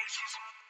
Gracious.